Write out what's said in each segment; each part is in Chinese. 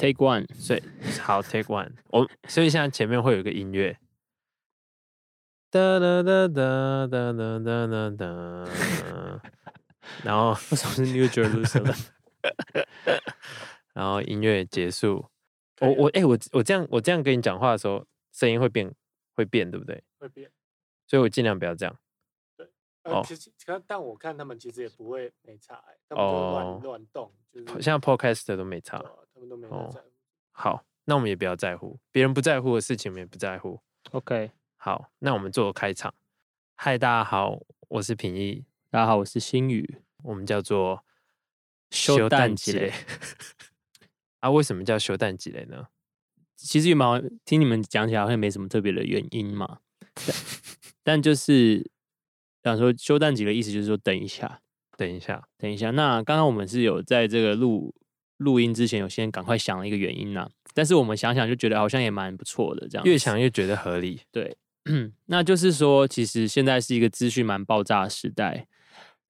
Take one，所以好 take one，我所以现在前面会有一个音乐，哒哒哒哒哒哒哒哒哒，然后 为什么是 New Jerusalem？然后音乐结束，我我哎、我我这样我这样跟你讲话的时候，声音会变会变，对不对？会变。所以我尽量不要这样。呃，哦其实可但我看他们其实也不会没差、欸，他们就乱、哦乱动，就是现在 podcast 都没差他们都没有哦在乎。好，那我们也不要在乎，别人不在乎的事情，我们也不在乎。OK，好，那我们做个开场。嗨，大家好，我是平易，大家好，我是新宇。我们叫做修蛋积累 啊？为什么叫修蛋积累呢？其实羽毛听你们讲起来好像没什么特别的原因嘛，但 但就是想说休蛋几的意思就是说等一下，等一下，等一下。那刚刚我们是有在这个录录音之前有先赶快想了一个原因呐、但是我们想想就觉得好像也蛮不错的，这样越想越觉得合理。对，那就是说，其实现在是一个资讯蛮爆炸的时代，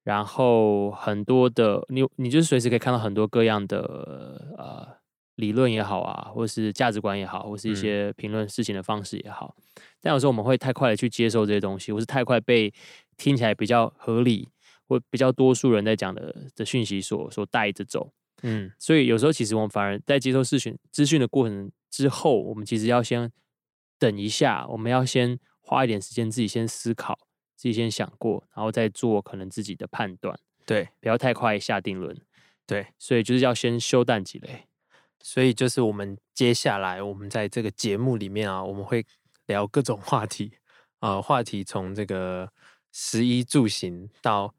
然后很多的你你就是随时可以看到很多各样的呃理论也好啊，或是价值观也好，或是一嗯。些评论事情的方式也好，但有时候我们会太快的去接受这些东西，或是太快被听起来比较合理或比较多数人在讲的的讯息所所带着走。嗯，所以有时候其实我们反而在接受资讯资讯的过程之后，我们其实要先等一下，我们要先花一点时间自己先思考，自己先想过，然后再做可能自己的判断，对不要太快下定论。对，所以就是要先修淡几类。所以就是我们接下来我们在这个节目里面啊，我们会聊各种话题啊、话题从这个食衣住行到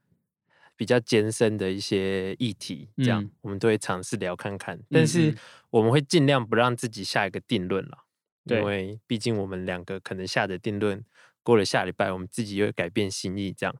比较艰深的一些议题，这样、嗯我们都会尝试聊看看。但是嗯我们会尽量不让自己下一个定论了，对因为毕竟我们两个可能下的定论，过了下礼拜我们自己又会改变心意，这样。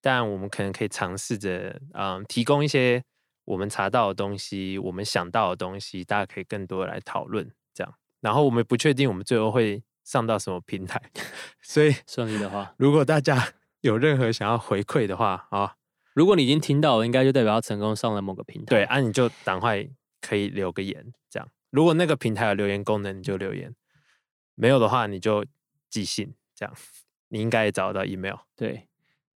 但我们可能可以尝试着，嗯，提供一些我们查到的东西，我们想到的东西，大家可以更多的来讨论，这样。然后我们不确定我们最后会上到什么平台，所以顺利的话，如果大家有任何想要回馈的话啊，如果你已经听到了，应该就代表他成功上了某个平台。对，啊，你就赶快可以留个言，这样。如果那个平台有留言功能，你就留言；没有的话，你就寄信，这样。你应该也找得到 email。对，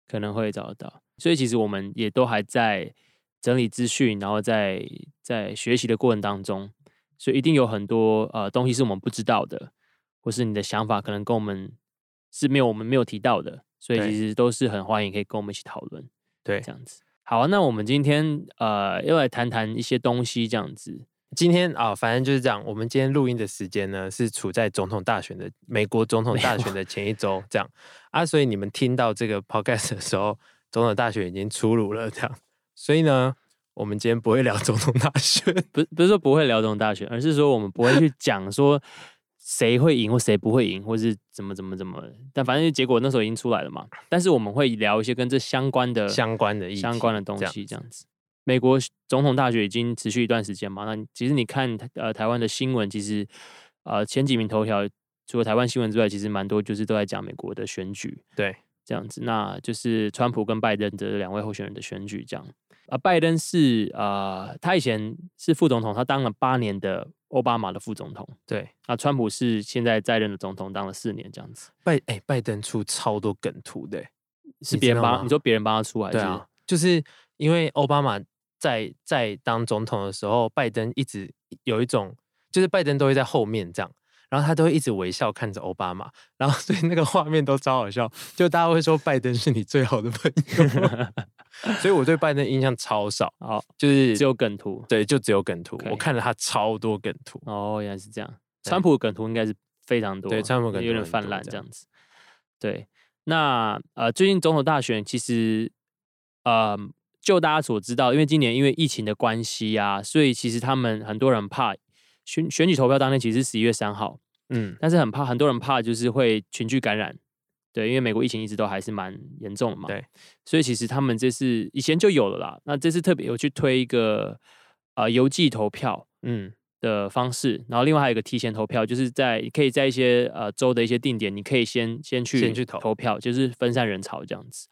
可能会找得到。所以其实我们也都还在整理资讯，然后在在学习的过程当中，所以一定有很多呃东西是我们不知道的，或是你的想法可能跟我们是没有我们没有提到的，所以其实都是很欢迎可以跟我们一起讨论对，这样子。好啊，那我们今天呃又来谈谈一些东西，这样子。今天啊，反正就是这样。我们今天录音的时间呢，是处在总统大选的美国总统大选的前一周，这样啊，所以你们听到这个 podcast 的时候，总统大选已经出炉了，这样。所以呢，我们今天不会聊总统大选，不不是说不会聊总统大选，而是说我们不会去讲说谁会赢或谁不会赢，或是怎么怎么怎么。但反正结果那时候已经出来了嘛。但是我们会聊一些跟这相关的相关的相关的东西，这样子。美国总统大选已经持续一段时间嘛，那其实你看呃台湾的新闻，其实呃前几名头条除了台湾新闻之外，其实蛮多就是都在讲美国的选举对这样子。那就是川普跟拜登的两位候选人的选举这样。啊，拜登是呃，他以前是副总统，他当了八年的奥巴马的副总统。对，啊，川普是现在在任的总统，当了四年这样子。拜哎、拜登出超多梗图的欸，是别人帮你说别人帮他出还是？对啊，就是因为奥巴马在在当总统的时候，拜登一直有一种，就是拜登都会在后面这样，然后他都会一直微笑看着奥巴马，然后 所以那个画面都超好笑，就大家会说拜登是你最好的朋友，所以我对拜登印象超少，好，就是只有梗图。对，就只有梗图我看了他超多梗图，哦，原来是这样。川普梗图应该是非常多，对川普梗图有点泛滥这样子。对，那呃，最近总统大选其实呃，就大家所知道，因为今年因为疫情的关系啊，所以其实他们很多人怕选选举投票当天其实是十一月三号，嗯，但是很怕很多人怕就是会群聚感染。对，因为美国疫情一直都还是蛮严重的嘛，对，所以其实他们这次以前就有了啦，那这次特别有去推一个呃邮寄投票，嗯，的方式，然后另外还有一个提前投票，就是在可以在一些呃州的一些定点，你可以先先去先去投投票，就是分散人潮这样子。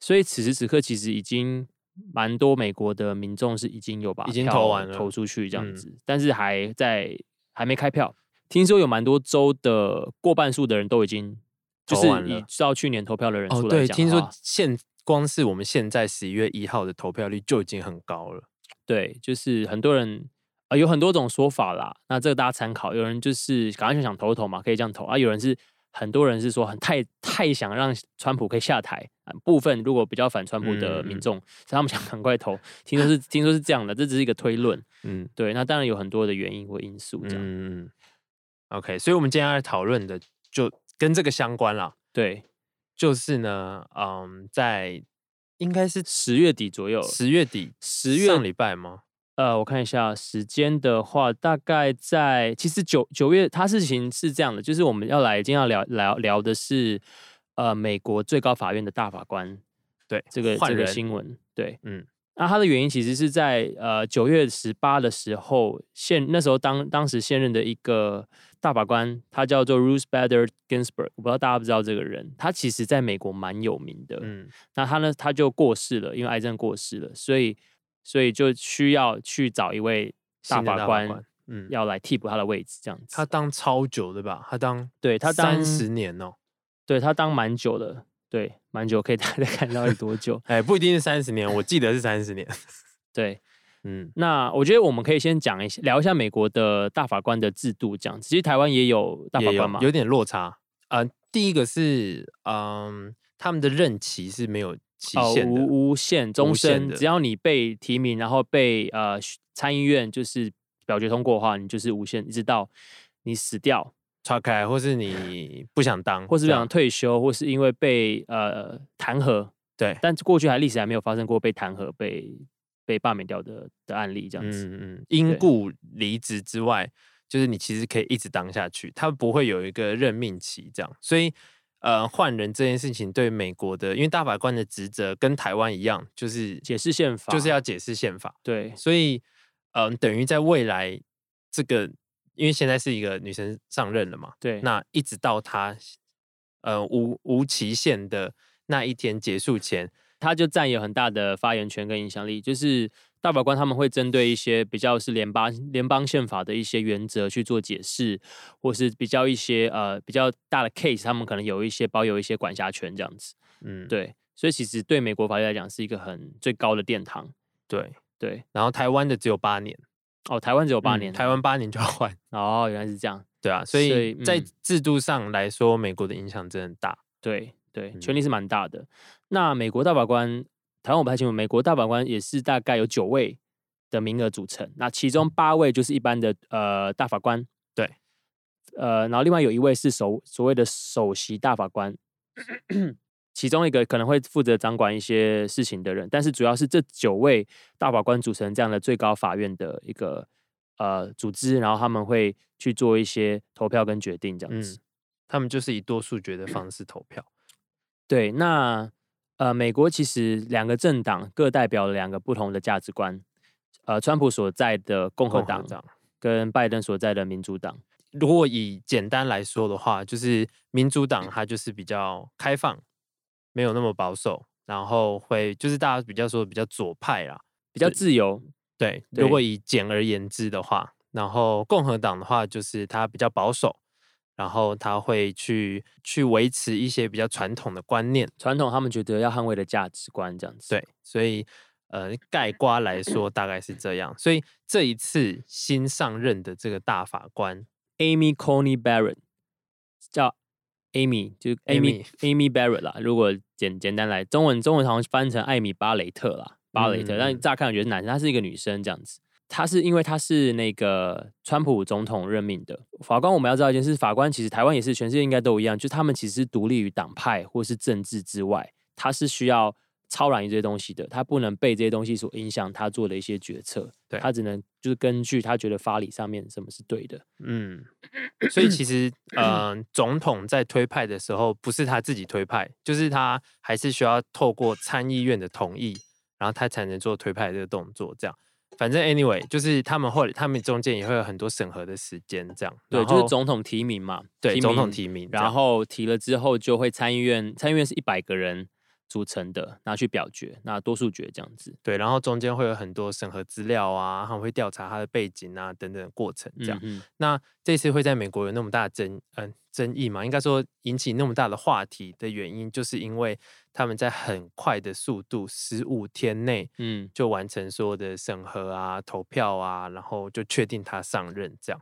所以此时此刻，其实已经蛮多美国的民众是已经有把已经投完了投出去这样嗯子，但是还在还没开票。听说有蛮多州的过半数的人都已经，就是以投完了照去年投票的人哦，数来对，听说现光是我们现在十一月一号的投票率就已经很高了。对，就是很多人呃有很多种说法啦，那这个大家参考。有人就是赶快就想投一投嘛，可以这样投啊；有人是很多人是说很太太想让川普可以下台啊，部分如果比较反川普的民众，所以他们想赶快投。听说是听说是这样的，这只是一个推论。嗯对，那当然有很多的原因或因素这样。嗯，OK，所以我们今天要来讨论的就跟这个相关了，对，就是呢，嗯，在应该是十月底左右，十月底，十月上礼拜吗？呃，我看一下时间的话，大概在其实九九月，它事情是这样的，就是我们要来今天要聊聊聊的是呃美国最高法院的大法官对，这个这个新闻，对，嗯。那它的原因其实是在呃九月十八的时候，现那时候当当时现任的一个大法官，他叫做 Ruth Bader Ginsburg，我不知道大家不知道这个人，他其实在美国蛮有名的，嗯。那他呢，他就过世了，因为癌症过世了，所以所以就需要去找一位大法官官，嗯，要来替补他的位置，这样子。他当超久对吧？他当对他当三十年哦，对他当蛮久的，对，蛮久，可以 大家看到有多久？哎，不一定是三十年，我记得是三十年。对，嗯那我觉得我们可以先讲一下，聊一下美国的大法官的制度，这样子。其实台湾也有大法官嘛，有点落差。呃，第一个是嗯，他们的任期是没有期哦，无无限终身，只要你被提名，然后被呃参议院就是表决通过的话，你就是无限，一直到你死掉，岔开，或是你不想当，或是不想退休，或是因为被呃弹劾，对，但过去还历史还没有发生过被弹劾、被被罢免掉的的案例，这样子。嗯嗯，因故离职之外，就是你其实可以一直当下去，他不会有一个任命期这样，所以呃，换人这件事情对美国的，因为大法官的职责跟台湾一样，就是解释宪法就是要解释宪法，对所以嗯、呃等于在未来这个，因为现在是一个女生上任了嘛，对，那一直到她呃无无期限的那一天结束前，她就占有很大的发言权跟影响力。就是大法官他们会针对一些比较是联邦联邦宪法的一些原则去做解释，或是比较一些呃比较大的 case，他们可能有一些保有一些管辖权这样子。嗯，对，所以其实对美国法律来讲是一个很最高的殿堂。对，对，然后台湾的只有八年，哦，台湾只有八嗯年，台湾八年就要换。哦，原来是这样。对啊，所所以在制度上来说，美国的影响真的很大。对对，嗯权力是蛮大的。那美国大法官，台湾我不太清楚，美国大法官也是大概有九位的名额组成，那其中八位就是一般的呃大法官，对，呃，然后另外有一位是首所谓的首席大法官，其中一个可能会负责掌管一些事情的人，但是主要是这九位大法官组成这样的最高法院的一个呃组织，然后他们会去做一些投票跟决定这样子。嗯，他们就是以多数决的方式投票。对，那呃，美国其实两个政党各代表了两个不同的价值观，呃，川普所在的共和党党，跟拜登所在的民主党。如果以简单来说的话，就是民主党它就是比较开放，没有那么保守，然后会就是大家比较说比较左派啦。比较自由，对，对如果以简而言之的话，然后共和党的话就是它比较保守，然后他会去去维持一些比较传统的观念。传统他们觉得要捍卫的价值观这样子。对，所以呃，盖瓜来说大概是这样。所以这一次新上任的这个大法官，，Amy Coney Barrett 叫 Amy，就是 Amy Amy Barrett 啦。如果简简单来，中文中文好像翻成艾米巴雷特啦，巴雷特，嗯但乍看觉得是男生，她是一个女生这样子。她是因为他是那个川普总统任命的法官，我们要知道一件事，法官其实台湾也是，全世界应该都一样，就他们其实是独立于党派或是政治之外，他是需要超然于这些东西的，他不能被这些东西所影响他做的一些决策，对他只能就是根据他觉得法理上面什么是对的，嗯，所以其实 呃，总统在推派的时候，不是他自己推派，就是他还是需要透过参议院的同意，然后他才能做推派这个动作。这样，反正 anyway，就是他们后他们中间也会有很多审核的时间，这样。对，就是总统提名嘛，对总统提名，然后提了之后就会参议院，参议院是一百个人组成的，拿去表决，那多数决这样子。对，然后中间会有很多审核资料啊，他们会调查他的背景啊等等的过程这样。嗯那这次会在美国有那么大的争嗯、争议嘛？应该说引起那么大的话题的原因，就是因为他们在很快的速度，十五天内嗯，就完成所有的审核啊、投票啊，然后就确定他上任，这样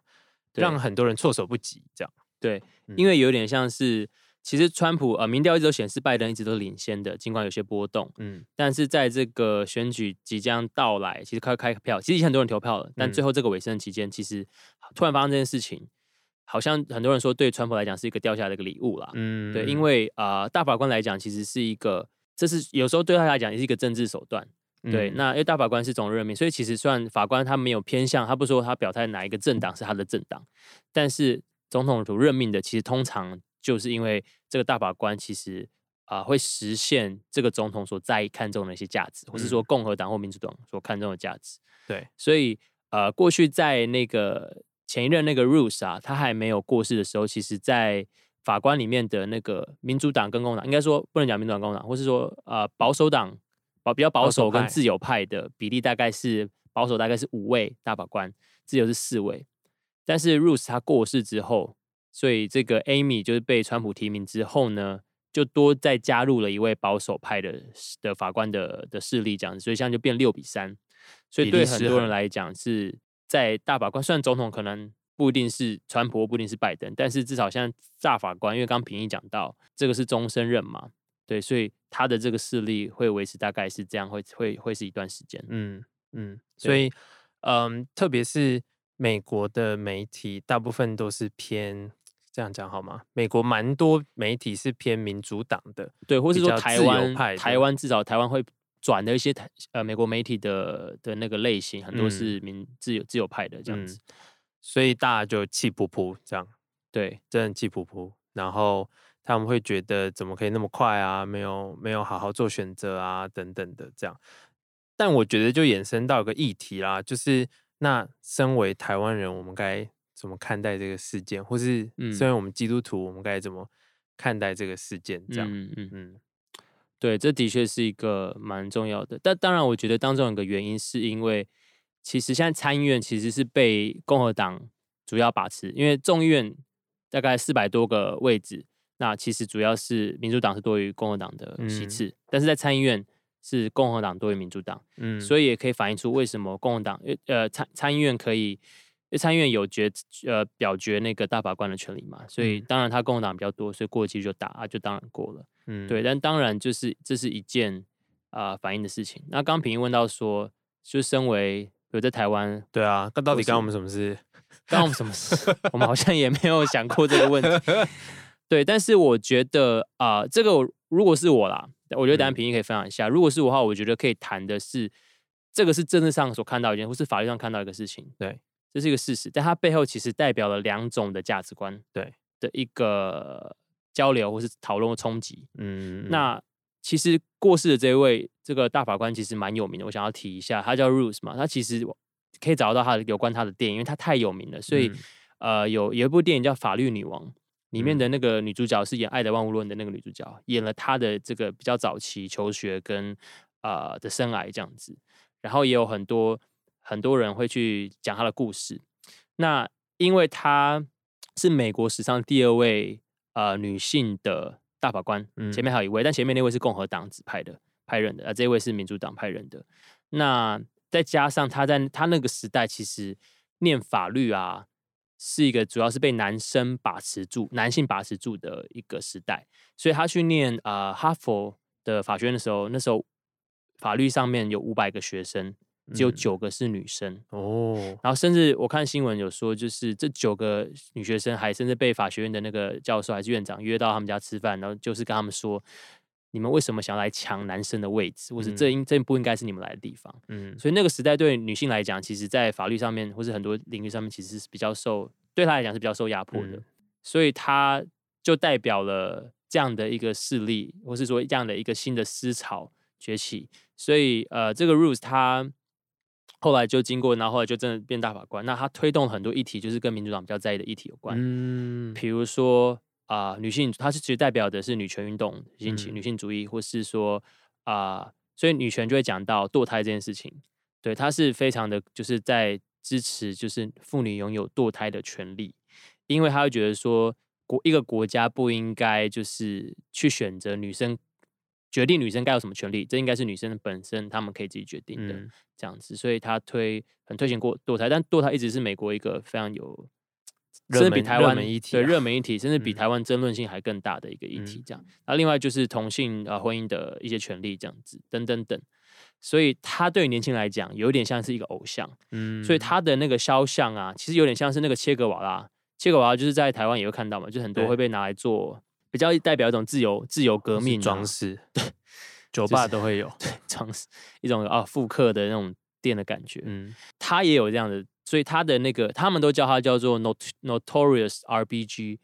让很多人措手不及。这样，对，嗯因为有点像是，其实川普呃民调一直都显示拜登一直都领先的，尽管有些波动，嗯。但是在这个选举即将到来，其实快开票，其实已经很多人投票了，但嗯。最后这个尾声期间，其实突然发生这件事情，好像很多人说对川普来讲是一个掉下来的一个礼物啦。嗯。对，因为呃大法官来讲，其实是一个，这是有时候对他来讲也是一个政治手段。对，嗯。那因为大法官是总任命，所以其实虽然法官他没有偏向，他不说他表态哪一个政党是他的政党，但是总统所任命的，其实通常就是因为这个大法官其实啊、会实现这个总统所在意看重的一些价值，或是说嗯共和党或民主党所看重的价值。对，所以呃，过去在那个前一任那个 Rose 啊，他还没有过世的时候，其实在法官里面的那个民主党跟共和党，应该说不能讲民主党、共和党，或是说呃保守党保比较保保守跟自由派的比例大概是保守大概是五位大法官，自由是四位。但是 Rose 他过世之后，所以这个 Amy 就是被川普提名之后呢，就多再加入了一位保守派的的法官的的势力，这样子，所以现在就变六比三。所以对很多人来讲，是在大法官，虽然总统可能不一定是川普，不一定是拜登，但是至少现在大法官，因为刚刚平一讲到，这个是终身任嘛，对，所以他的这个势力会维持大概是这样，会会会是一段时间。嗯嗯，所以嗯，特别是美国的媒体，大部分都是偏这样讲好吗？美国蛮多媒体是偏民主党的，对，或是说台湾派台湾至少台湾会转的一些台呃美国媒体的的那个类型，很多嗯是民自由自由派的这样嗯子。所以大家就气噗噗这样，对，真的气噗噗。然后他们会觉得怎么可以那么快啊？没有没有好好做选择啊，等等的这样。但我觉得就衍生到一个议题啦，就是那身为台湾人，我们该怎么看待这个事件，或是嗯身为我们基督徒，我们该怎么看待这个事件？这样，嗯嗯，嗯对，这的确是一个蛮重要的。但当然，我觉得当中有一个原因，是因为其实现在参议院其实是被共和党主要把持，因为众议院大概四百多个位置，那其实主要是民主党是多于共和党的席嗯次，但是在参议院是共和党多于民主党。嗯，所以也可以反映出为什么共和党呃呃参参议院可以，因为参议院有决呃表决那个大法官的权利嘛，所以嗯当然他共和党比较多，所以过期就打啊，就当然过了。嗯对，但当然就是这是一件啊、反映的事情。那刚平一问到说，就身为有在台湾，对啊，那到底干我是们什么事？干我们什么事？我们好像也没有想过这个问题。对，但是我觉得啊、这个如果是我啦，我觉得等下嗯平一可以分享一下。如果是我的话，我觉得可以谈的是，这个是政治上所看到一件，或是法律上看到一个事情。对，这是一个事实，但它背后其实代表了两种的价值观。对的一个交流或是讨论或冲击。嗯，那其实过世的这一位这个大法官其实蛮有名的，我想要提一下，他叫 Ruth 嘛，他其实可以找到他的有关他的电影，因为他太有名了，所以、嗯呃有有一部电影叫《法律女王》，里面嗯的那个女主角是演《爱的万物论》的那个女主角，演了她的这个比较早期求学跟呃的生癌这样子，然后也有很多很多人会去讲他的故事。那因为她是美国史上第二位呃女性的大法官，前嗯面还有一位，但前面那位是共和党指派的派人的，呃，这位是民主党派人的。那再加上他在他那个时代，其实念法律啊，是一个主要是被男生把持住、男性把持住的一个时代，所以他去念呃哈佛的法学院的时候，那时候法律上面有五百个学生，只有嗯。九个是女生。哦，然后甚至我看新闻有说，就是这九个女学生还甚至被法学院的那个教授还是院长约到他们家吃饭，然后就是跟他们说，你们为什么想来抢男生的位置，或者这应这不应该是你们来的地方？嗯。所以那个时代对女性来讲，其实在法律上面或是很多领域上面，其实是比较受对她来讲是比较受压迫的，嗯。所以她就代表了这样的一个势力，或是说这样的一个新的思潮崛起。所以呃，这个 rules 她后来就经过，然后后来就真的变大法官。那他推动很多议题，就是跟民主党比较在意的议题有关，嗯。比如说啊、女性，她是其实代表的是女权运动兴起、嗯。女性主义，或是说啊、所以女权就会讲到堕胎这件事情，对，她是非常的就是在支持就是妇女拥有堕胎的权利，因为他会觉得说国一个国家不应该就是去选择女生决定女生该有什么权利，这应该是女生本身她们可以自己决定的。嗯这样子，所以他推很推行过堕胎，但堕胎一直是美国一个非常有，热甚至比台湾对门议题啊热门议题，甚至比嗯台湾争论性还更大的一个议题。嗯这样，那另外就是同性呃婚姻的一些权利，这样子等等等。所以他对于年轻人来讲，有点像是一个偶像，嗯所以他的那个肖像啊，其实有点像是那个切格瓦拉。切格瓦拉就是在台湾也会看到嘛，就很多对会被拿来做比较代表一种自由自由革是命、啊、装饰，对，酒吧都会有。对，装饰一种啊复刻的那种店的感觉。嗯。他也有这样的，所以他的那个他们都叫他叫做 not notorious RBG，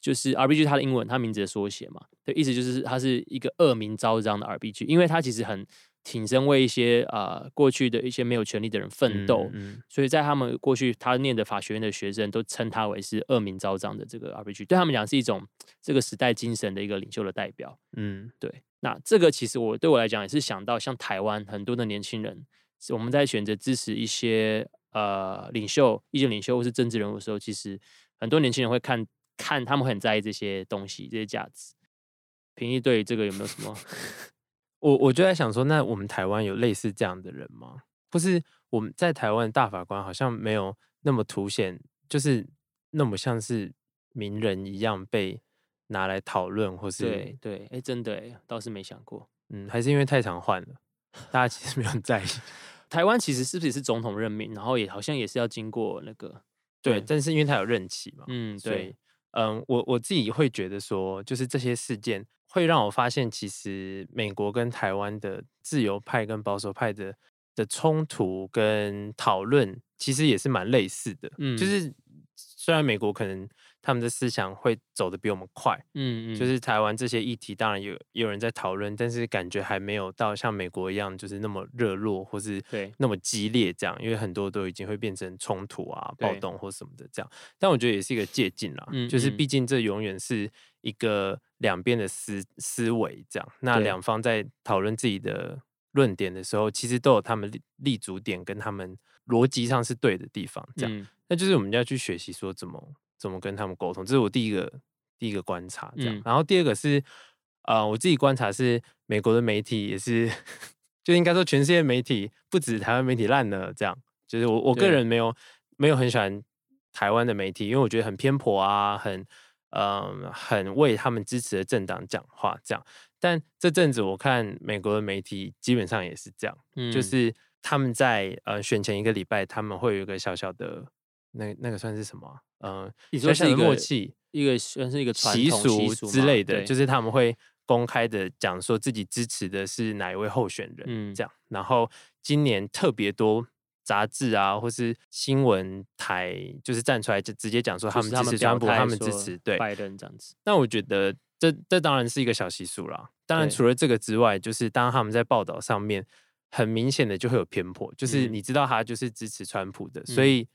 就是 RBG 它的英文，它名字的缩写嘛，对，意思就是它是一个恶名昭彰的 RBG，因为他其实很挺身为一些呃过去的一些没有权利的人奋斗，嗯所以在他们过去他念的法学院的学生都称他为是恶名昭彰的这个 RPG，对他们讲是一种这个时代精神的一个领袖的代表。嗯对，那这个其实我对我来讲也是想到，像台湾很多的年轻人，我们在选择支持一些呃领袖、意见领袖或是政治人物的时候，其实很多年轻人会看看他们很在意这些东西、这些价值。平易对于这个有没有什么？我我就在想说，那我们台湾有类似这样的人吗？或是我们在台湾的大法官好像没有那么凸显，就是那么像是名人一样被拿来讨论，或是对对，哎，真的哎，倒是没想过。嗯，还是因为太常换了，大家其实没有很在意。台湾其实是不是也是总统任命，然后也好像也是要经过那个，对，但是因为他有任期嘛，嗯，对，嗯，我我自己会觉得说，就是这些事件会让我发现，其实美国跟台湾的自由派跟保守派的的冲突跟讨论，其实也是蛮类似的。嗯。就是虽然美国可能他们的思想会走得比我们快，嗯嗯，就是台湾这些议题，当然有也有人在讨论，但是感觉还没有到像美国一样，就是那么热络或是对。那么激烈这样，因为很多都已经会变成冲突啊、暴动或什么的这样。但我觉得也是一个借鉴啦，嗯就是嗯。毕竟这永远是一个两边的思思维这样。那两方在讨论自己的论点的时候，其实都有他们立立足点跟他们逻辑上是对的地方，这样。嗯那就是我们要去学习说怎么怎么跟他们沟通，这是我第一个第一个观察，这样。嗯然后第二个是，呃，我自己观察是美国的媒体也是，就应该说全世界媒体不止台湾媒体烂了，这样。就是我我个人没有没有很喜欢台湾的媒体，因为我觉得很偏颇啊，很嗯、很为他们支持的政党讲话这样。但这阵子我看美国的媒体基本上也是这样。嗯，就是他们在呃选前一个礼拜，他们会有一个小小的那那个算是什么嗯？说是一个默契一个算是一个传习统俗俗之类的，就是他们会公开的讲说自己支持的是哪一位候选人，嗯这样。然后今年特别多。杂志啊，或是新闻台，就是站出来就直接讲说他们支持川普，他们支持对拜登这样子，那我觉得这这当然是一个小习俗啦。当然，除了这个之外，就是当他们在报道上面，很明显的就会有偏颇，就是嗯你知道他就是支持川普的，所嗯以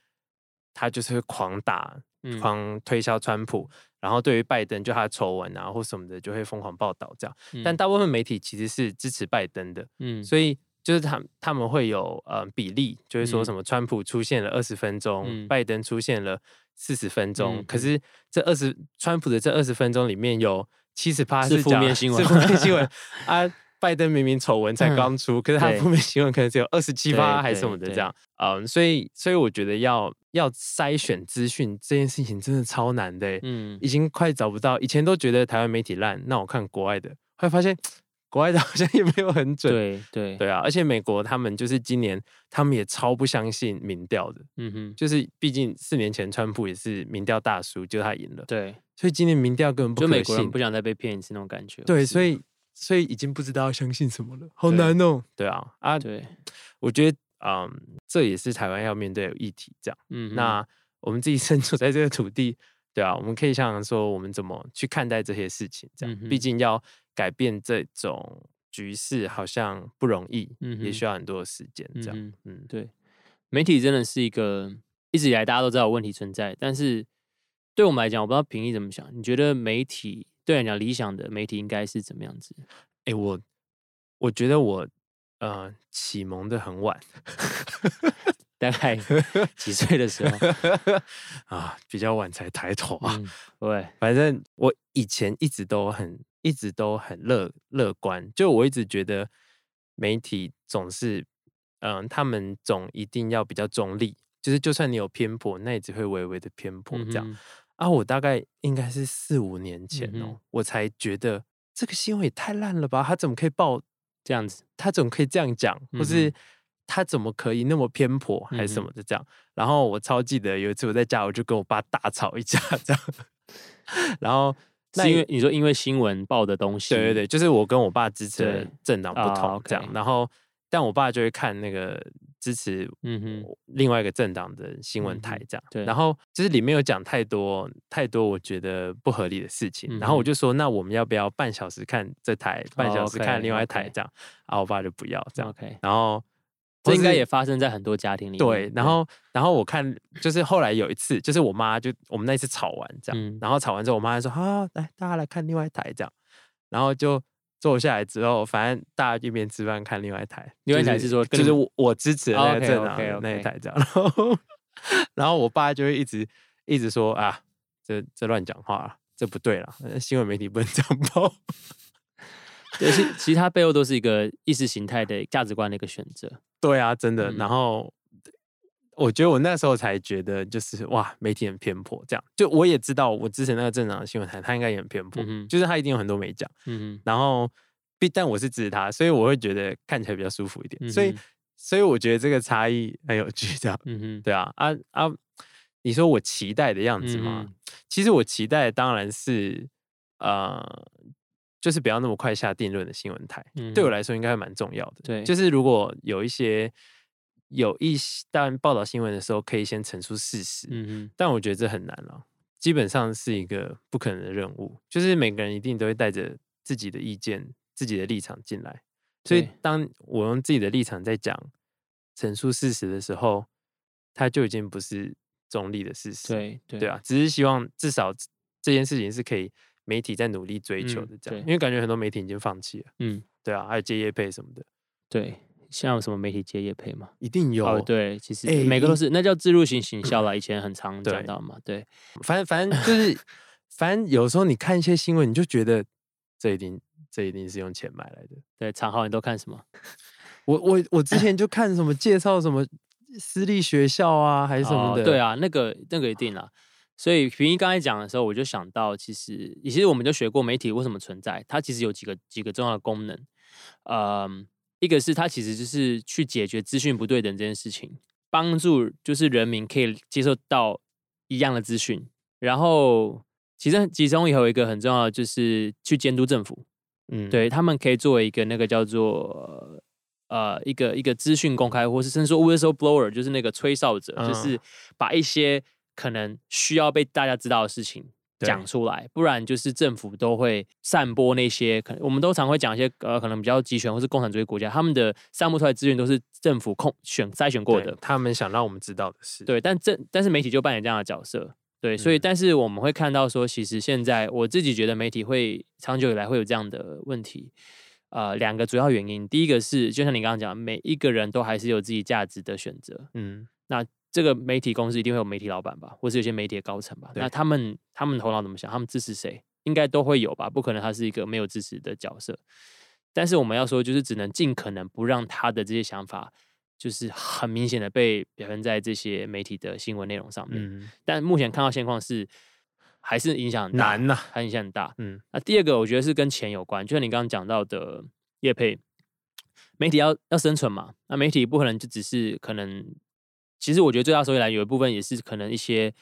他就是会狂打、嗯狂推销川普。然后对于拜登，就他的丑闻啊或什么的，就会疯狂报道这样。但嗯大部分媒体其实是支持拜登的，嗯所以就是他他们会有呃比例，就是说嗯什么川普出现了二十分钟，嗯拜登出现了四十分钟，嗯可是这二十川普的这二十分钟里面有七十八是负面新闻是负面新闻 啊。拜登明明丑闻才刚出，可是他负面新闻可能只有二十七对趴还是什么的这样，嗯，所以所以我觉得要要筛选资讯这件事情真的超难的欸、嗯已经快找不到。以前都觉得台湾媒体烂，那我看国外的，后来发现国外的 好像也没有很准。对对对啊，而且美国他们就是今年，他们也超不相信民调的，嗯哼就是毕竟四年前川普也是民调大输，就他赢了，对，所以今年民调根本不就美国人不。想再被骗一次那种感觉，对，所以所以已经不知道要相信什么了，好对难哦。对啊，啊，对，我觉得，嗯，这也是台湾要面对的议题。这样，嗯，那我们自己身处在这个土地，对啊，我们可以想想说，我们怎么去看待这些事情。这样，嗯毕竟要改变这种局势，好像不容易，嗯也需要很多的时间。这样，嗯嗯，对，媒体真的是一个一直以来大家都知道有问题存在，但是对我们来讲，我不知道平易怎么想。你觉得媒体对你来讲理想的媒体应该是怎么样子？哎，我我觉得我呃启蒙的很晚，大概 几岁的时候 啊，比较晚才抬头啊。对，反正我以前一直都很一直都很乐乐观，就我一直觉得媒体总是嗯，他们总一定要比较中立，就是就算你有偏颇，那也只会微微的偏颇这样。啊，我大概应该是四五年前哦，我才觉得这个新闻也太烂了吧！他怎么可以报这样子？他怎么可以这样讲？或是他怎么可以那么偏颇，还是什么的这样？然后我超记得有一次我在家，我就跟我爸大吵一架这样。然后是因为你说因为新闻报的东西，对对对，就是我跟我爸支持的政党不同这样。然后但我爸就会看那个。支持嗯哼。另外一个政党的新闻台这样，对，然后就是里面有讲太多太多我觉得不合理的事情，然后我就说那我们要不要半小时看这台，半小时看另外一台这样，然后我爸就不要这样，OK，然后这应该也发生在很多家庭里面，对，然后然后我看就是后来有一次，就是我妈就我们那次吵完这样，然后吵完之后，我妈就说好来大家来看另外一台这样，然后就。坐下来之后，反正大家一边吃饭看另外一台，另外一台是说，就是我我支持的那个政党那一台这样，然后 然后我爸就会一直一直说啊，这这乱讲话，这不对了，新闻媒体不能这样报。对，其其实它背后都是一个意识形态的价值观的一个选择。对啊，真的。然后。我觉得我那时候才觉得，就是哇，媒体很偏颇。这样，就我也知道，我之前那个正常的新闻台，他应该也很偏颇，就是他一定有很多没讲。嗯然后，必但我是支持他，所以我会觉得看起来比较舒服一点。所以，所以我觉得这个差异很有趣。这样，嗯哼，对啊，啊啊，你说我期待的样子吗？其实我期待当然是，呃，就是不要那么快下定论的新闻台，对我来说应该蛮重要的。对，就是如果有一些。有一些，但报道新闻的时候可以先陈述事实，嗯哼，但我觉得这很难了，基本上是一个不可能的任务。就是每个人一定都会带着自己的意见、自己的立场进来，所以当我用自己的立场在讲陈述事实的时候，它就已经不是中立的事实。对对对啊，只是希望至少这件事情是可以媒体在努力追求的，这样，因为感觉很多媒体已经放弃了。嗯，对啊，还有接业配什么的，对。像有什么媒体接业配吗？一定有。对，其实每个都是，那叫自入型行销了。以前很常讲到嘛。对，反正反正就 是，反正有时候你看一些新闻，你就觉得这一定这一定是用钱买来的。对，常浩你都看什么？我我我之前就看什么介绍什么私立学校啊，还是什么的。对啊，那个那个一定啊。所以平一刚才讲的时候，我就想到，其实其实我们就学过媒体为什么存在，它其实有几个几个重要的功能，嗯。一个是它其实就是去解决资讯不对等这件事情，帮助就是人民可以接受到一样的资讯。然后其实其中也有一个很重要的就是去监督政府，嗯，对他们可以作为一个那个叫做呃一个一个资讯公开，或是甚至说 whistle blower，就是那个吹哨者，就是把一些可能需要被大家知道的事情。讲出来，不然就是政府都会散播那些可能，我们都常会讲一些呃，可能比较集权或是共产主义国家，他们的散布出来资源都是政府控选筛选过的，他们想让我们知道的事。对，但政但是媒体就扮演这样的角色，对，所以但是我们会看到说，其实现在我自己觉得媒体会长久以来会有这样的问题，呃，两个主要原因，第一个是就像你刚刚讲，每一个人都还是有自己价值的选择，嗯，那。这个媒体公司一定会有媒体老板吧，或是有些媒体的高层吧？那他们他们头脑怎么想？他们支持谁？应该都会有吧？不可能他是一个没有支持的角色。但是我们要说，就是只能尽可能不让他的这些想法，就是很明显的被表现在这些媒体的新闻内容上面。但目前看到现况是，还是影响难呐，还影响很大。嗯，那第二个我觉得是跟钱有关，就像你刚刚讲到的叶佩，媒体要要生存嘛，那媒体不可能就只是可能。其实我觉得最大收益来源有一部分也是可能一些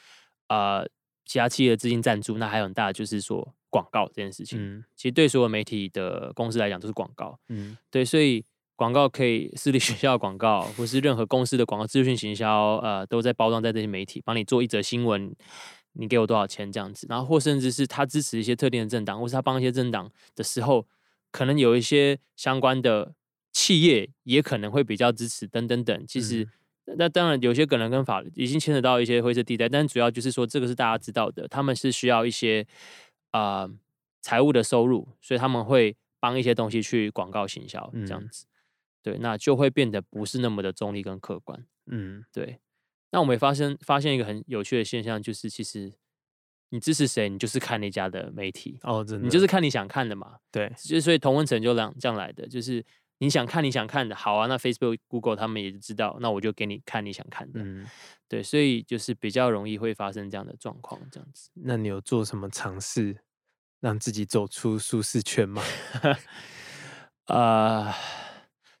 呃其他企业的资金赞助，那还有很大就是说广告这件事情。嗯，其实对所有媒体的公司来讲都是广告。嗯，对，所以广告可以私立学校的广告，或是任何公司的广告、资讯行销，呃，都在包装在这些媒体，帮你做一则新闻，你给我多少钱这样子。然后或甚至是他支持一些特定的政党，或是他帮一些政党的时候，可能有一些相关的企业也可能会比较支持等等等。其实。那当然有些可能跟法已经牵扯到一些灰色地带，但主要就是说这个是大家知道的，他们是需要一些啊、呃财务的收入，所以他们会帮一些东西去广告行销这样嗯子，对，那就会变得不是那么的中立跟客观。嗯对，那我们也发生发现一个很有趣的现象，就是其实你支持谁，你就是看那家的媒体，哦，真的，你就是看你想看的嘛。对，就是所以同温层就这样这样来的，就是你想看你想看的，好啊，那 Facebook、Google 他们也知道，那我就给你看你想看的。嗯，对，所以就是比较容易会发生这样的状况，这样子。那你有做什么尝试让自己走出舒适圈吗？呃，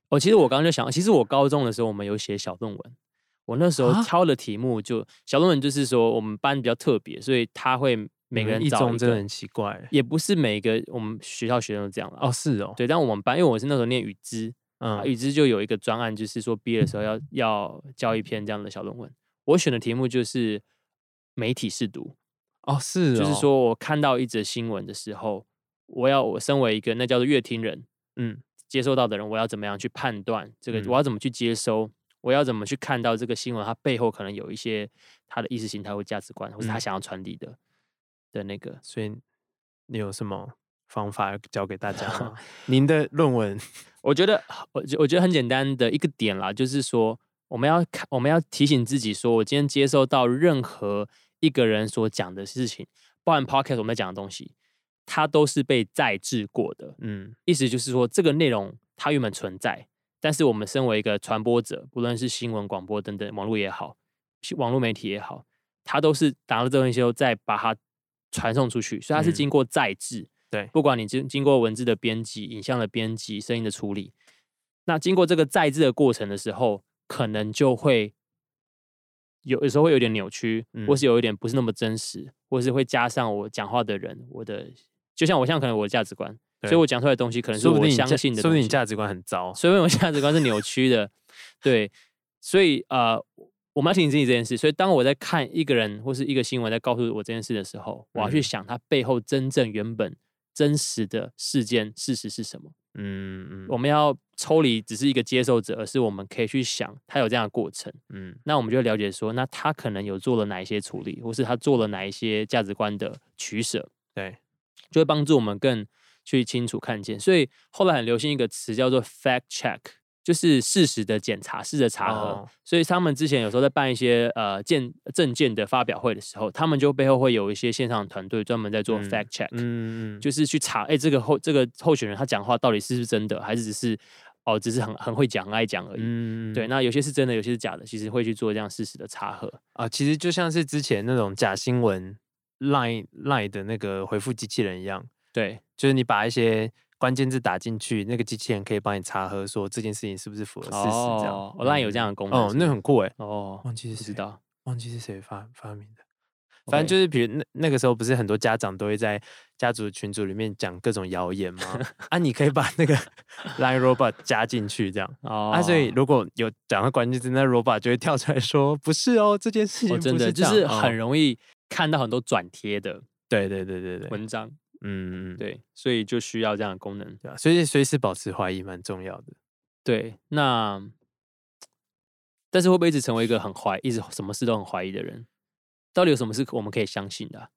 我其实我刚刚就想，其实我高中的时候我们有写小论文，我那时候啊挑的题目就小论文，就是说我们班比较特别，所以他会每个人一中真的很奇怪也不是每个我们学校学生都这样了哦，是哦，对，但我们班因为我是那时候念语知，啊，嗯语知就有一个专案，就是说毕业的时候要要交一篇这样的小论文。我选的题目就是媒体试读，哦是哦，就是说我看到一则新闻的时候，我要我身为一个那叫做乐听人嗯接收到的人，我要怎么样去判断这个？嗯我要怎么去接收？我要怎么去看到这个新闻？它背后可能有一些他的意识形态或价值观，或是他嗯想要传递的的那个。所以你有什么方法要教给大家吗？您的论文，我觉得，我觉我觉得很简单的一个点啦，就是说，我们要看，我们要提醒自己说，我今天接收到任何一个人所讲的事情，包含 podcast 我们在讲的东西，它都是被再制过的。嗯意思就是说，这个内容它原本存在，但是我们身为一个传播者，不论是新闻、广播等等，网络也好，网络媒体也好，它都是拿了这东西后再把它传送出去，所以它是嗯。经过再制。对。不管你经经过文字的编辑、影像的编辑、声音的处理，那经过这个再制的过程的时候，可能就会有有时候会有点扭曲，或嗯是有一点不是那么真实，或是会加上我讲话的人，我的就像我现在可能我的价值观，所以我讲出来的东西可能是我相信的东西，定你价值观很糟。所以我价值观是扭曲的，对，所以呃，我们要提醒自己这件事。所以当我在看一个人或是一个新闻在告诉我这件事的时候，我要去嗯想它背后真正原本真实的事件事实是什么。嗯嗯我们要抽离只是一个接受者，而是我们可以去想他有这样的过程。嗯那我们就会了解说，那他可能有做了哪一些处理，或是他做了哪一些价值观的取舍。对，就会帮助我们更去清楚看见。所以后来很流行一个词叫做 fact check，就是事实的检查、事实的查核。哦所以他们之前有时候在办一些呃见证件的发表会的时候，他们就背后会有一些线上团队专门在做嗯 fact check，、嗯嗯就是去查，哎，这个候这个候选人他讲话到底是不是真的，还是只是哦，只是很很会讲、很爱讲而已。嗯对，那有些是真的，有些是假的，其实会去做这样事实的查核。啊，其实就像是之前那种假新闻 line line 的那个回复机器人一样，对，就是你把一些关键字打进去，那个机器人可以帮你查核说这件事情是不是符合事实这样。哦，Line 有这样的功能哦，那很酷哎，哦，忘记是谁知道。忘记是谁发发明的。反正就是，比如那那个时候，不是很多家长都会在家族群组里面讲各种谣言吗？啊，你可以把那个 Line Robot 加进去，这样、哦啊，所以如果有讲到关键字，那 Robot 就会跳出来说，不是哦，这件事情真的是就是很哦容易看到很多转贴的对对对对对，文章，嗯嗯，对，所以就需要这样的功能。对啊，所以随时保持怀疑蛮重要的。对，那但是会不会一直成为一个很怀，一直什么事都很怀疑的人？到底有什么是我们可以相信的啊、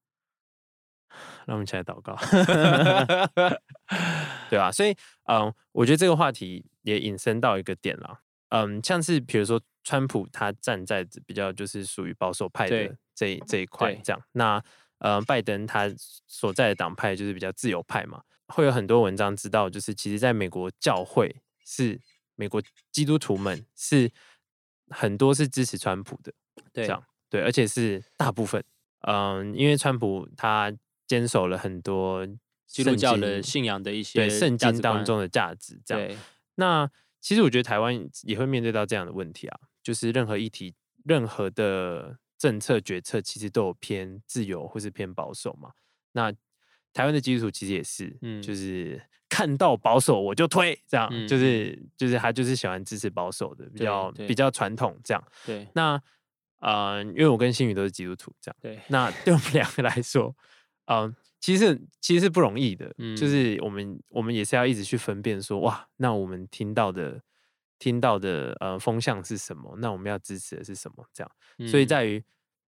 让我们一起来祷告，对啊，所以嗯，我觉得这个话题也引申到一个点了，嗯，像是比如说川普他站在比较就是属于保守派的这一这一块这样，那呃拜登他所在的党派就是比较自由派嘛，会有很多文章知道，就是其实在美国教会是美国基督徒们是很多是支持川普的，对这样对，而且是大部分，嗯，因为川普他坚守了很多基督教的信仰的一些对圣经当中的价值，这样。那其实我觉得台湾也会面对到这样的问题啊，就是任何议题、任何的政策决策，其实都有偏自由或是偏保守嘛。那台湾的基督徒其实也是，嗯。就是看到保守我就推，这样，嗯就是就是他就是喜欢支持保守的，比较比较传统这样。对。那呃，因为我跟新宇都是基督徒，这样，对。那对我们两个来说，嗯、其实其实是不容易的，嗯。就是我们我们也是要一直去分辨说，哇，那我们听到的听到的呃风向是什么，那我们要支持的是什么？这样，所以嗯在于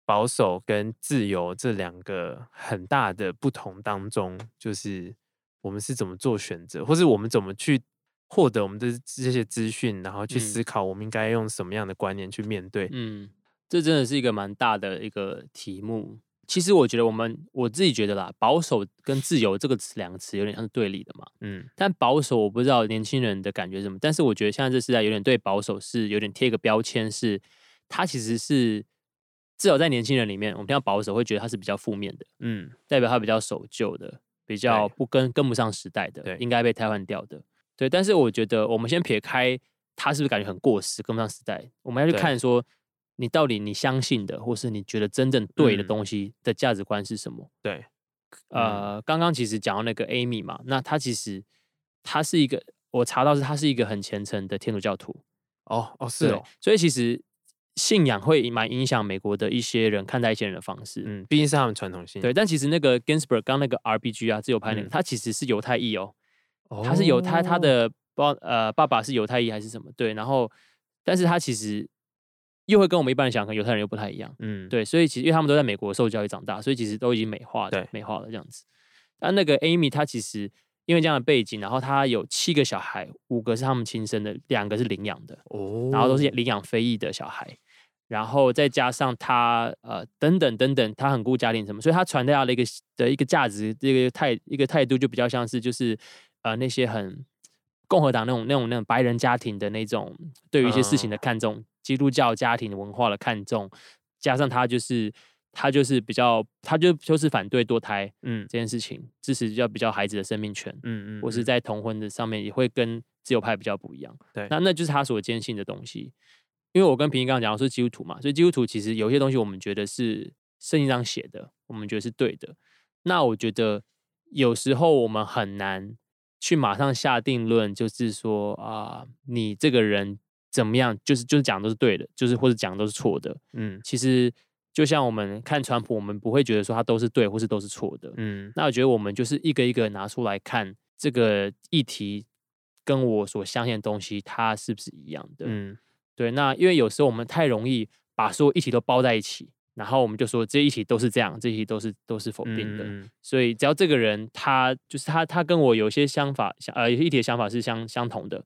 保守跟自由这两个很大的不同当中，就是我们是怎么做选择，或是我们怎么去获得我们的这些资讯，然后去嗯思考我们应该用什么样的观念去面对。嗯，这真的是一个蛮大的一个题目。其实我觉得我们我自己觉得啦，保守跟自由这个词两个词有点像是对立的嘛。嗯但保守我不知道年轻人的感觉是什么，但是我觉得现在这时代有点对保守是有点贴一个标签是，它其实是至少在年轻人里面，我们听到保守会觉得它是比较负面的，嗯代表它比较守旧的，比较不跟跟不上时代的对，应该被替换掉的。对，但是我觉得我们先撇开它是不是感觉很过时，跟不上时代，我们要去看说你到底你相信的，或是你觉得真正对的嗯东西的价值观是什么。对，呃，刚刚其实讲到那个 Amy 嘛，那她其实她是一个，我查到是她是一个很虔诚的天主教徒，哦哦是哦，所以其实信仰会蛮影响美国的一些人看待一些人的方式。嗯，毕竟是他们传统性。对，但其实那个 Ginsburg 刚那个 RBG 啊，自由派那个，嗯他其实是犹太裔哦，哦，他是犹太他的爸呃爸爸是犹太裔还是什么？对，然后但是他其实又会跟我们一般人想，跟犹太人又不太一样。嗯对，所以其实因为他们都在美国受教育长大，所以其实都已经美化了，美化了这样子。但那个 Amy 她其实因为这样的背景，然后她有七个小孩，五个是他们亲生的，两个是领养的，哦，然后都是领养非裔的小孩，然后再加上她呃等等等等，她很顾家庭什么，所以她传达了一个的一个价值，这个态一个态度就比较像是就是呃那些很共和党那种那种那种白人家庭的那种对于一些事情的嗯看重，基督教家庭文化的看重，加上他就是他就是比较他就就是反对堕胎嗯这件事情，支持要比较孩子的生命权，嗯嗯，或是在同婚的上面也会跟自由派比较不一样。对那那就是他所坚信的东西。因为我跟平平刚刚讲的是基督徒嘛，所以基督徒其实有些东西我们觉得是圣经上写的，我们觉得是对的。那我觉得有时候我们很难去马上下定论，就是说啊、你这个人怎么样，就是就是讲都是对的，就是或者讲都是错的。嗯其实就像我们看川普，我们不会觉得说他都是对，或是都是错的。嗯那我觉得我们就是一个一个拿出来看这个议题，跟我所相信的东西，它是不是一样的？嗯对。那因为有时候我们太容易把所有议题都包在一起，然后我们就说这一题都是这样，这一题都是都是否定的。嗯所以只要这个人他就是他，他跟我有些想法，想呃有些议题的想法是相相同的，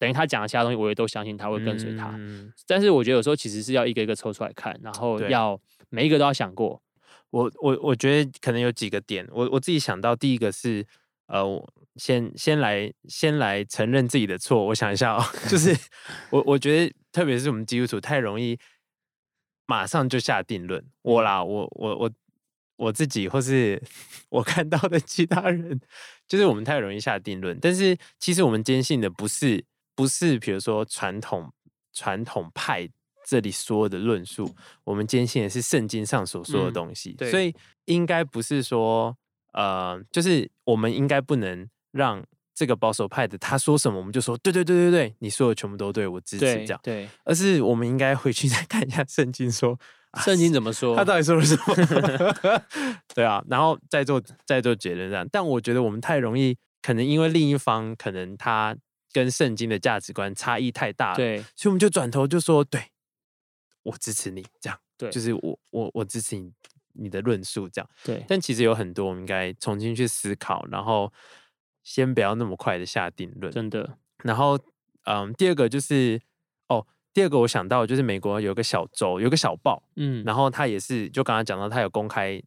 等于他讲的其他东西，我也都相信他会跟随他。嗯但是我觉得有时候其实是要一个一个抽出来看，然后要每一个都要想过。我我我觉得可能有几个点，我我自己想到第一个是，呃，我先先来先来承认自己的错。我想一下哦，就是 我我觉得特别是我们基督徒太容易马上就下定论。我啦，我我我我自己或是 我看到的其他人，就是我们太容易下定论。但是其实我们坚信的不是不是比如说传统传统派这里说的论述，我们坚信的是圣经上所说的嗯东西，对所以应该不是说呃，就是我们应该不能让这个保守派的他说什么，我们就说对对对对对，你说的全部都对，我支持对这样，对，而是我们应该回去再看一下圣经说。啊圣经怎么说？他到底说了什么？对啊，然后再做再做结论这样。但我觉得我们太容易，可能因为另一方可能他跟圣经的价值观差异太大了，对。所以我们就转头就说，对我支持你，这样对。就是我我我支持你你的论述这样。对。但其实有很多我们应该重新去思考，然后先不要那么快的下定论。真的，然后，嗯，第二个就是哦，第二个我想到的就是美国有个小州，有个小报，嗯，然后他也是就刚刚讲到，他有公开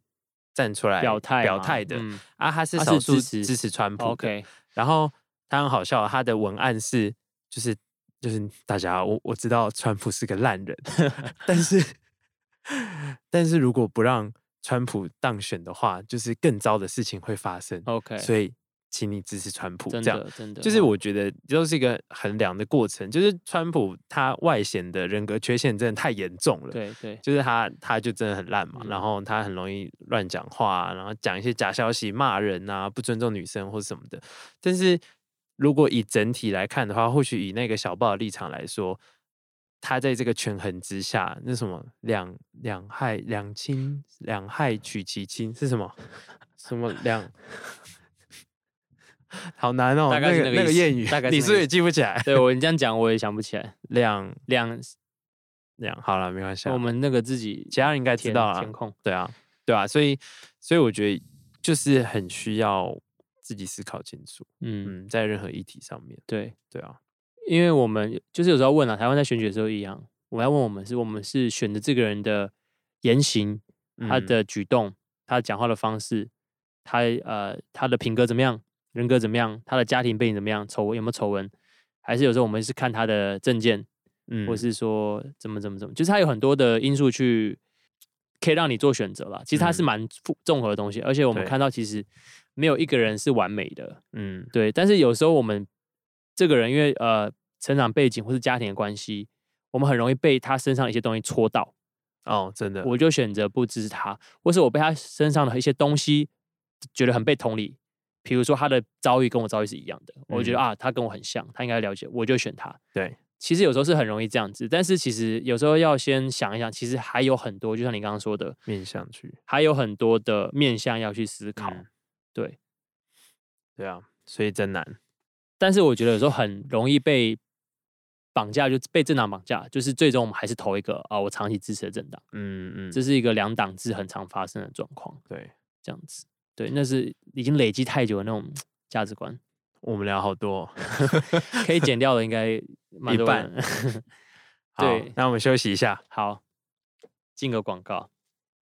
站出来表态嘛表态的、嗯啊，他是少数支持支持川普的。OK，然后他很好笑，他的文案是就是就是大家我我知道川普是个烂人，但是 但是如果不让川普当选的话，就是更糟的事情会发生。OK，所以请你支持川普，这样真的就是哦我觉得都是一个衡量的过程。就是川普他外显的人格缺陷真的太严重了，对对就是他他就真的很烂嘛，然嗯后他很容易乱讲话啊、然后讲一些假消息、骂人啊，不尊重女生或什么的。但是如果以整体来看的话，或许以那个小报的立场来说，他在这个权衡之下，那什么两两害两亲两害取其轻是什么？什么两？好难哦，大概那个是那个谚语，大概是你是不是也记不起来？对我你这样讲我也想不起来。两两两好了，没关系啊，我们那个自己其他人应该知填道了填，空，对啊，对啊，所以所以我觉得就是很需要自己思考清楚，嗯，嗯，在任何议题上面，对，对啊，因为我们就是有时候问啊，台湾在选举的时候一样，我们要问我们是我们是选择这个人的言行，他嗯。的举动，他讲话的方式，他呃他的品格怎么样，人格怎么样，他的家庭背景怎么样，丑闻有没有丑闻，还是有时候我们是看他的证件，嗯。或是说怎么怎么怎么，就是他有很多的因素去可以让你做选择啦。其实它是嗯蛮复综合的东西，而且我们看到其实没有一个人是完美的，嗯对。但是有时候我们这个人因为呃成长背景或是家庭的关系，我们很容易被他身上的一些东西戳到，哦，真的，我就选择不支持他，或是我被他身上的一些东西觉得很被同理。比如说他的遭遇跟我遭遇是一样的，我觉得嗯啊，他跟我很像，他应该了解，我就选他。对，其实有时候是很容易这样子，但是其实有时候要先想一想，其实还有很多，就像你刚刚说的，面向去，还有很多的面向要去思考。嗯。对，对啊，所以真难，但是我觉得有时候很容易被绑架，就被政党绑架，就是最终我们还是投一个啊、我长期支持的政党，嗯嗯，这。是一个两党制很常发生的状况，对，这样子。对，那是已经累积太久的那种 价值观，我们聊好多哦，可以剪掉的应该一半。好对那我们休息一下。好，进个广告。